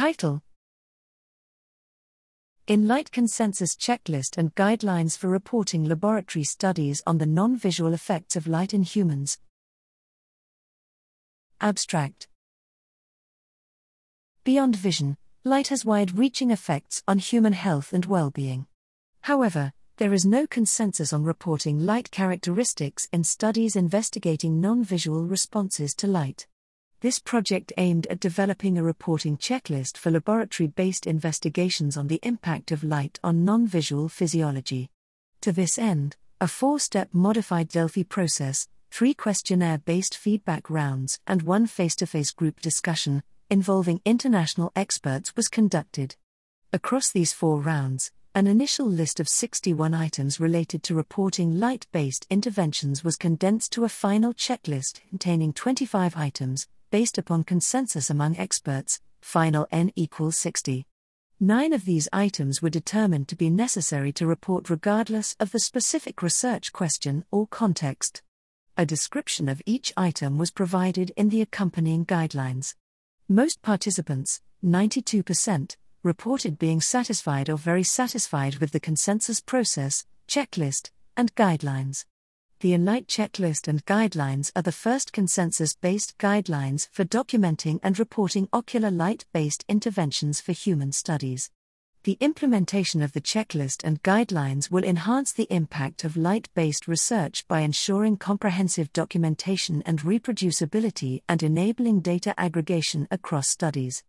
Title ENLIGHT Consensus Checklist and Guidelines for Reporting Laboratory Studies on the Non Visual Effects of Light in Humans. Abstract Beyond vision, light has wide reaching effects on human health and well being. However, there is no consensus on reporting light characteristics in studies investigating non visual responses to light. This project aimed at developing a reporting checklist for laboratory based investigations on the impact of light on non visual physiology. To this end, a four step modified Delphi process, three questionnaire based feedback rounds, and one face to face group discussion, involving international experts, was conducted. Across these four rounds, an initial list of 61 items related to reporting light based interventions was condensed to a final checklist containing 25 items, based upon consensus among experts, final N equals 60. Nine of these items were determined to be necessary to report regardless of the specific research question or context. A description of each item was provided in the accompanying guidelines. Most participants, 92%, reported being satisfied or very satisfied with the consensus process, checklist, and guidelines. The Enlight checklist and guidelines are the first consensus based guidelines for documenting and reporting ocular light based interventions for human studies. The implementation of the checklist and guidelines will enhance the impact of light based research by ensuring comprehensive documentation and reproducibility and enabling data aggregation across studies.